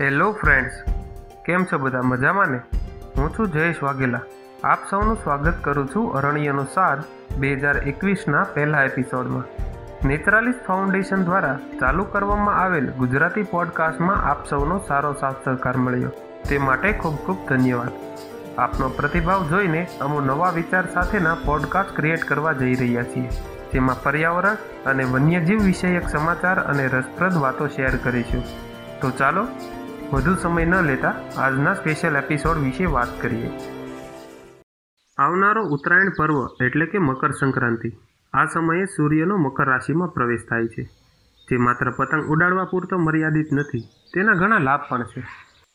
Hello friends કેમ છો બધા? મજામાં ને? હું છું જયેશ વાઘેલા. આપ સૌનું સ્વાગત કરું છું અરણ્યનો સાર બે હજાર એકવીસના પહેલા એપિસોડમાં. નેચરાલિસ્ટ ફાઉન્ડેશન દ્વારા ચાલુ કરવામાં આવેલ ગુજરાતી પોડકાસ્ટમાં આપ સૌનો સારો સાથ સહકાર મળ્યો. તે માટે ખૂબ ખૂબ ધન્યવાદ. આપનો પ્રતિભાવ જોઈને અમુ નવા વિચાર સાથેના પોડકાસ્ટ ક્રિએટ કરવા જઈ રહ્યા છીએ, જેમાં પર્યાવરણ અને વન્યજીવ વિષયક સમાચાર અને રસપ્રદ વાતો શેર કરીશું. તો ચાલો વધુ સમય ન લેતા આજના સ્પેશિયલ એપિસોડ વિશે વાત કરીએ. આવનારો ઉત્તરાયણ પર્વ એટલે કે મકર સંક્રાંતિ. આ સમયે સૂર્યનો મકર રાશિમાં પ્રવેશ થાય છે. જે માત્ર પતંગ ઉડાડવા પૂરતો મર્યાદિત નથી, તેના ઘણા લાભ પણ છે.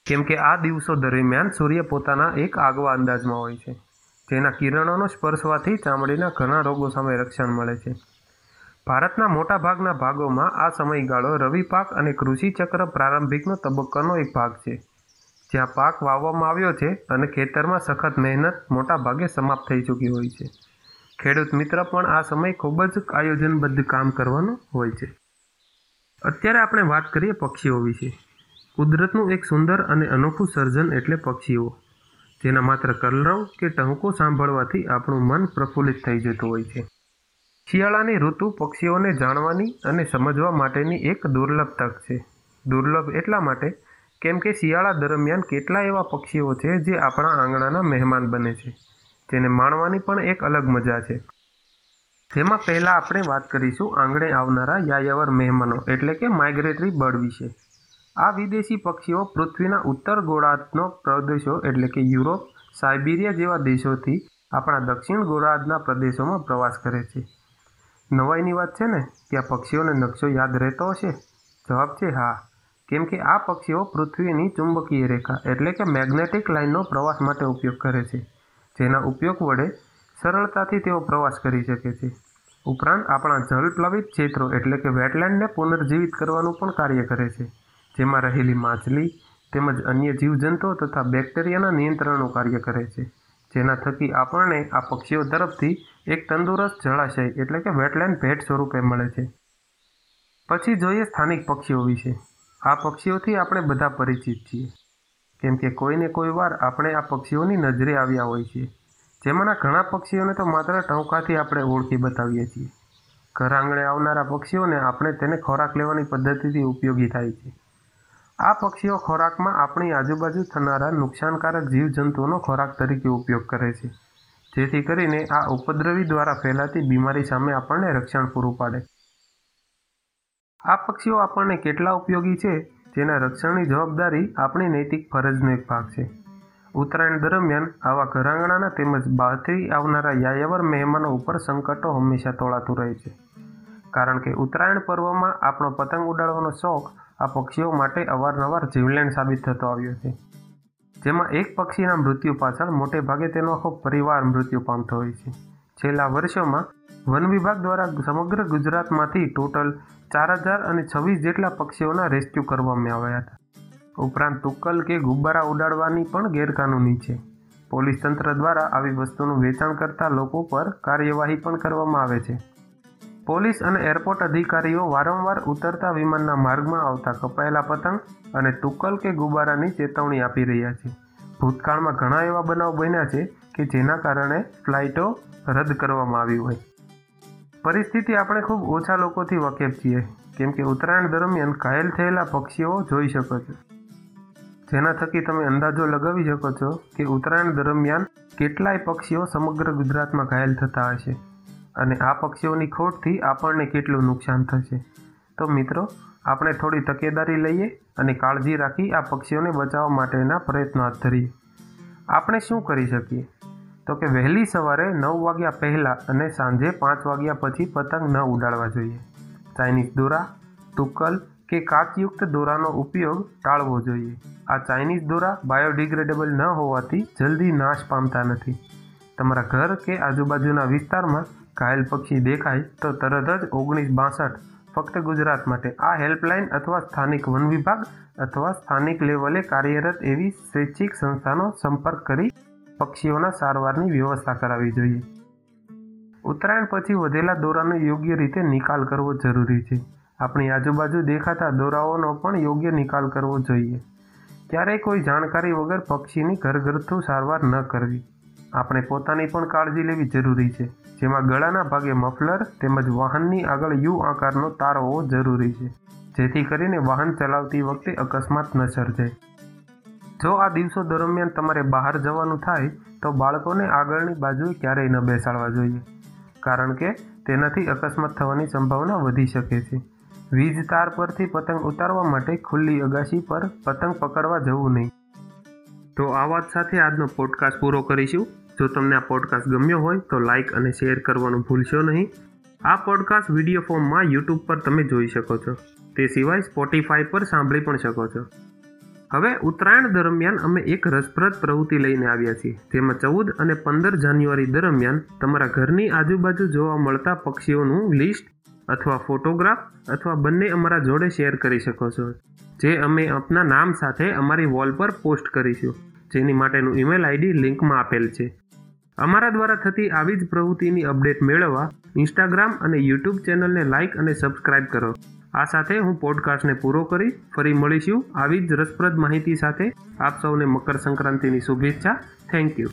કેમ કે આ દિવસો દરમિયાન સૂર્ય પોતાના એક આગવા અંદાજમાં હોય છે. જેના કિરણોનો સ્પર્શવાથી ચામડીના ઘણા રોગો સામે રક્ષણ મળે છે. ભારતના મોટાભાગના ભાગોમાં આ સમયગાળો રવિ પાક અને કૃષિ ચક્ર પ્રારંભિકનો તબક્કાનો એક ભાગ છે. જ્યાં પાક વાવવામાં આવ્યો છે અને ખેતરમાં સખત મહેનત મોટા ભાગે સમાપ્ત થઈ ચૂકી હોય છે. ખેડૂત મિત્ર પણ આ સમય ખૂબ જ આયોજનબદ્ધ કામ કરવાનું હોય છે. અત્યારે આપણે વાત કરીએ પક્ષીઓ વિશે. કુદરતનું એક સુંદર અને અનોખું સર્જન એટલે પક્ષીઓ, જેના માત્ર કલરવ કે ટહુકો સાંભળવાથી આપણું મન પ્રફુલ્લિત થઈ જતું હોય છે. શિયાળાની ઋતુ પક્ષીઓને જાણવાની અને સમજવા માટેની એક દુર્લભ તક છે. દુર્લભ એટલા માટે કેમ કે શિયાળા દરમિયાન કેટલા એવા પક્ષીઓ છે જે આપણા આંગણાના મહેમાન બને છે, જેને માણવાની પણ એક અલગ મજા છે. જેમાં પહેલાં આપણે વાત કરીશું આંગણે આવનારા યાયાવર મહેમાનો, એટલે કે માઇગ્રેટરી બર્ડ વિશે. આ વિદેશી પક્ષીઓ પૃથ્વીના ઉત્તર ગોળાર્ધનો પ્રદેશો, એટલે કે યુરોપ, સાઇબિરિયા જેવા દેશોથી આપણા દક્ષિણ ગોળાર્ધના પ્રદેશોમાં પ્રવાસ કરે છે. નવાઈની વાત છે ને, કે આ પક્ષીઓને નકશો યાદ રહેતો હશે? જવાબ છે, હા. કેમ કે આ પક્ષીઓ પૃથ્વીની ચુંબકીય રેખા, એટલે કે મેગ્નેટિક લાઇનનો પ્રવાસ માટે ઉપયોગ કરે છે. જેના ઉપયોગ વડે સરળતાથી તેઓ પ્રવાસ કરી શકે છે. ઉપરાંત, આપણા જલપ્લાવિત ક્ષેત્રો, એટલે કે વેટલેન્ડને પુનર્જીવિત કરવાનું પણ કાર્ય કરે છે. જેમાં રહેલી માછલી તેમજ અન્ય જીવજંતુઓ તથા બેક્ટેરિયાના નિયંત્રણનું કાર્ય કરે છે. જેના થકી આપણને આ પક્ષીઓ તરફથી એક તંદુરસ્ત જળાશય એટલે કે વેટલેન્ડ ભેટ સ્વરૂપે મળે છે. પછી જોઈએ સ્થાનિક પક્ષીઓ વિશે. આ પક્ષીઓથી આપણે બધા પરિચિત છીએ. કેમ કે કોઈને કોઈ વાર આપણે આ પક્ષીઓની નજરે આવ્યા હોય છીએ જેમાંના ઘણા પક્ષીઓને તો માત્ર ટંકાથી આપણે ઓળખી બતાવીએ છીએ. ઘર આંગણે આવનારા પક્ષીઓને આપણે તેને ખોરાક લેવાની પદ્ધતિથી ઉપયોગી થાય છે. આ પક્ષીઓ ખોરાકમાં આપણી આજુબાજુ થનારા નુકસાનકારક જીવજંતુઓનો ખોરાક તરીકે ઉપયોગ કરે છે. જેથી કરીને આ ઉપદ્રવી દ્વારા ફેલાતી બીમારી સામે આપણને રક્ષણ પૂરું પાડે. આ પક્ષીઓ આપણને કેટલા ઉપયોગી છે જેના રક્ષણની જવાબદારી આપણી નૈતિક ફરજનો એક ભાગ છે. ઉત્તરાયણ દરમિયાન આવા ઘરાંગણાના તેમજ બહારથી આવનારા યાયાવર મહેમાનો ઉપર સંકટો હંમેશા તોળાતું રહે છે. કારણ કે ઉત્તરાયણ પર્વમાં આપણો પતંગ ઉડાડવાનો શોખ આ પક્ષીઓ માટે અવારનવાર જીવલેણ સાબિત થતો આવ્યો છે. જેમાં એક પક્ષીના મૃત્યુ પાછળ મોટે ભાગે તેનો આખો પરિવાર મૃત્યુ પામતો હોય છે. છેલ્લા વર્ષોમાં વન વિભાગ દ્વારા સમગ્ર ગુજરાતમાંથી ટોટલ ચાર હજાર અને છવ્વીસ જેટલા પક્ષીઓના રેસ્ક્યુ કરવામાં આવ્યા હતા. ઉપરાંત તુક્કલ કે ગુબ્બારા ઉડાડવાની પણ ગેરકાનૂની છે. પોલીસ તંત્ર દ્વારા આવી વસ્તુનું વેચાણ કરતા લોકો પર કાર્યવાહી પણ કરવામાં આવે છે. પોલીસ અને એરપોર્ટ અધિકારીઓ વારંવાર ઉતરતા વિમાનના માર્ગમાં આવતા કપાયેલા પતંગ અને તુક્કલ કે ગુબારાની ચેતવણી આપી રહ્યા છે. ભૂતકાળમાં ઘણા એવા બનાવ બન્યા છે કે જેના કારણે ફ્લાઇટો રદ કરવામાં આવી હોય. પરિસ્થિતિ આપણે ખૂબ ઓછા લોકોથી વાકેફ છીએ, કેમ કે ઉત્તરાયણ દરમિયાન ઘાયલ થયેલા પક્ષીઓ જોઈ શકો છો. જેના થકી તમે અંદાજો લગાવી શકો છો કે ઉત્તરાયણ દરમિયાન કેટલાય પક્ષીઓ સમગ્ર ગુજરાતમાં ઘાયલ થતા હશે. અને આ પક્ષીઓની ખોટથી આપણને કેટલું નુકસાન થશે? તો મિત્રો, આપણે થોડી તકેદારી લઈએ અને કાળજી રાખી આ પક્ષીઓને બચાવવા માટેના પ્રયત્નો હાથ ધરીએ. આપણે શું કરી શકીએ? તો કે વહેલી સવારે નવ વાગ્યા પહેલાં અને સાંજે પાંચ વાગ્યા પછી પતંગ ન ઉડાડવા જોઈએ. ચાઇનીઝ દોરા, તુક્કલ કે કાચયુક્ત દોરાનો ઉપયોગ ટાળવો જોઈએ. આ ચાઇનીઝ દોરા બાયોડિગ્રેડેબલ ન હોવાથી જલ્દી નાશ પામતા નથી. તમારા ઘર કે આજુબાજુના વિસ્તારમાં ઘાયલ પક્ષી દેખાય તો તરત જ ઓગણીસ બાસઠ ફક્ત ગુજરાત માટે. આ હેલ્પલાઇન અથવા સ્થાનિક વન વિભાગ અથવા સ્થાનિક લેવલે કાર્યરત એવી સ્વૈચ્છિક સંસ્થાનો સંપર્ક કરી પક્ષીઓના સારવારની વ્યવસ્થા કરાવવી જોઈએ. ઉત્તરાયણ પછી વધેલા દોરાનો યોગ્ય રીતે નિકાલ કરવો જરૂરી છે. આપણી આજુબાજુ દેખાતા દોરાઓનો પણ યોગ્ય નિકાલ કરવો જોઈએ. ક્યારેય કોઈ જાણકારી વગર પક્ષીની ઘરગથ્થુ સારવાર ન કરવી. આપણે પોતાની પણ કાળજી લેવી જરૂરી છે. જેમાં ગળાના ભાગે મફલર તેમજ વાહનની આગળ યુ આકારનો તાર હોવો જરૂરી છે. જેથી કરીને વાહન ચલાવતી વખતે અકસ્માત ન સર્જાય. જો આ દિવસો દરમિયાન તમારે બહાર જવાનું થાય, તો બાળકોને આગળની બાજુએ ક્યારેય ન બેસાડવા જોઈએ. કારણ કે તેનાથી અકસ્માત થવાની સંભાવના વધી શકે છે. વીજ તાર પરથી પતંગ ઉતારવા માટે ખુલ્લી અગાશી પર પતંગ પકડવા જવું નહીં. તો આ વાત સાથે આજનો પોડકાસ્ટ પૂરો કરીશું. જો તમને આ પોડકાસ્ટ ગમ્યો હોય તો લાઇક અને શેર કરવાનું ભૂલશો નહીં. આ પોડકાસ્ટ વીડિયો ફોર્મમાં યુટ્યુબ પર તમે જોઈ શકો છો. તે સિવાય સ્પોટીફાઈ પર સાંભળી પણ શકો છો. હવે ઉત્તરાયણ દરમિયાન અમે એક રસપ્રદ પ્રવૃત્તિ લઈને આવ્યા છીએ. જેમાં ચૌદ અને પંદર જાન્યુઆરી દરમિયાન તમારા ઘરની આજુબાજુ જોવા મળતા પક્ષીઓનું લિસ્ટ અથવા ફોટોગ્રાફ અથવા બંને અમારા જોડે શેર કરી શકો છો. જે અમે આપના નામ સાથે અમારી વોલ પર પોસ્ટ કરીશું. જેની માટેનું ઈમેલ આઈડી લિંકમાં આપેલ છે. અમારા દ્વારા થતી આવી જ પ્રવૃત્તિની અપડેટ મેળવવા ઇન્સ્ટાગ્રામ અને યુટ્યુબ ચેનલને લાઇક અને સબસ્ક્રાઇબ કરો. આ સાથે હું પોડકાસ્ટને પૂરો કરી ફરી મળીશું. આવી જ રસપ્રદ માહિતી સાથે આપ સૌને મકર સંક્રાંતિની શુભેચ્છા. Thank you